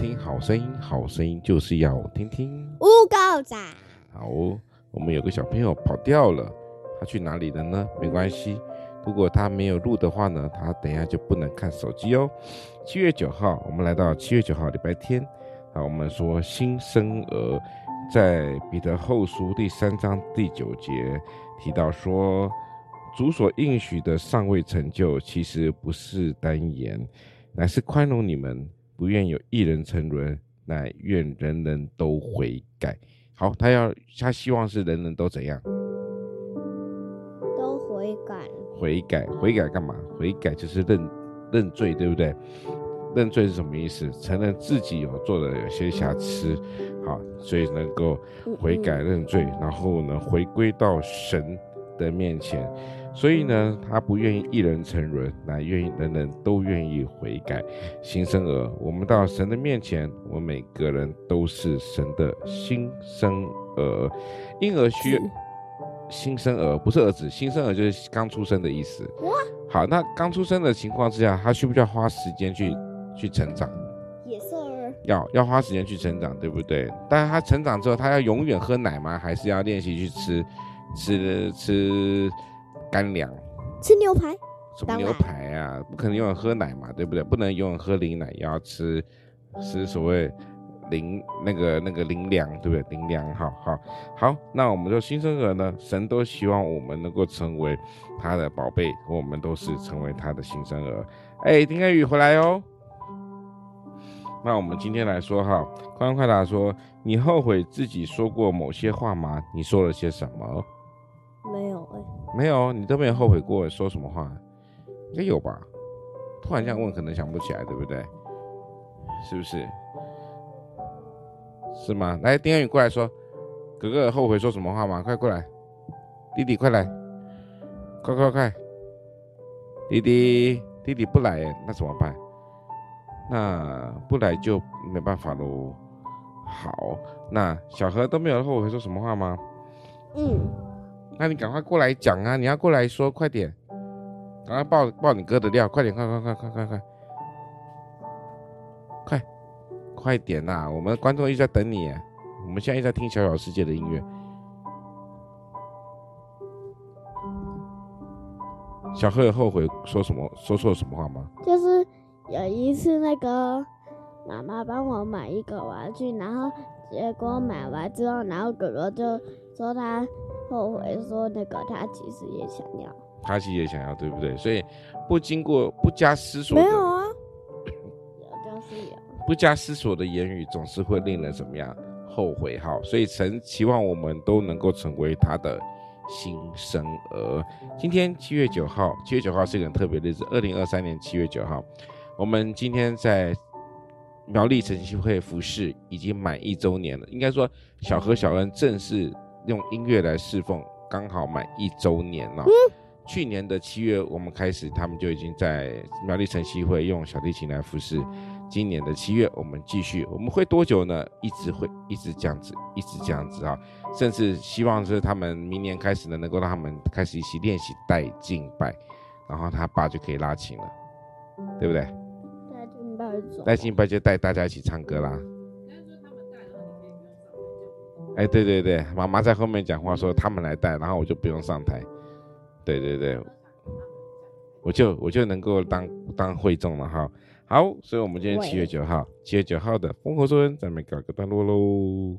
听好声音，好声音就是要听听。乌狗仔，好，我们有个小朋友跑掉了，他去哪里了呢？没关系，如果他没有录的话呢，他等一下就不能看手机哦。七月九号，我们来到七月九号礼拜天。好，我们说新生儿，在彼得后书第三章第九节提到说，主所应许的尚未成就，其实不是单言，乃是宽容你们。不愿有一人沉沦，乃愿人人都悔改。好，他要他希望是人人都怎样？都悔改。悔改，悔改干嘛？悔改就是认认罪，对不对？认罪是什么意思？承认自己有做的有些瑕疵，好，所以能够悔改认罪，然后呢，回归到神的面前。所以呢，他不愿意一人沉沦，乃愿意人人都愿意悔改。新生儿，我们到神的面前，我们每个人都是神的新生儿。婴儿需新生儿不是儿子，新生儿就是刚出生的意思。好，那刚出生的情况之下，他需不需要花时间去去成长？也是。要要花时间去成长，对不对？但是他成长之后，他要永远喝奶吗？还是要练习去吃吃吃？吃干粮，吃牛排？什么牛排啊？不可能永远喝奶嘛，对不对？不能永远喝零奶，也要吃吃所谓零那个那个零粮，对不对？零粮，好好好。那我们说新生儿呢？神都希望我们能够成为他的宝贝，我们都是成为他的新生儿。哎，丁恩宇回来哦。那我们今天来说哈，快问快答说，你后悔自己说过某些话吗？你说了些什么？没有、你都没有后悔过说什么话？应该有吧？突然这样问，可能想不起来，对不对？是不是？是吗？来，丁安宇过来说，哥哥后悔说什么话吗？快过来，弟弟快来，快快快，弟弟弟弟不来，那怎么办？那不来就没办法喽。好，那小何都没有后悔说什么话吗？嗯。那你赶快过来讲啊！你要过来说，快点，赶快爆爆你哥的料，快点，快快快快快快，快快点呐、我们观众一直在等你，我们现在一直在听小小世界的音乐。小何有后悔说什么？说错什么话吗？就是有一次那个妈妈帮我买一个玩具，然后结果买完之后，然后哥哥就说他。后悔说那个他其实也想要，他其实也想要，对不对？所以不经过不加思索，没有啊，不加思索的言语总是会令人怎么样后悔？哈，所以神期望我们都能够成为他的新生儿。今天七月九号，七月九号是一个很特别的日子，二零二三年七月九号，我们今天在苗栗晨曦会服侍已经满一周年了，应该说小何小恩正式。用音乐来侍奉，刚好满一周年了。嗯、去年的七月，我们开始，他们就已经在苗栗晨曦会用小提琴来服侍。今年的七月，我们继续，我们会多久呢？一直会一直这样子，一直这样子啊！甚至希望是他们明年开始呢，能够让他们开始一起练习带敬拜，然后他爸就可以拉琴了，对不对？带敬拜，带敬拜就带大家一起唱歌啦。哎，对对对，妈妈在后面讲话说他们来带，然后我就不用上台。对对对，我就我就能够当当会众了哈。好，所以我们今天七月九号，七月九号的风和村，咱们搞个段落喽。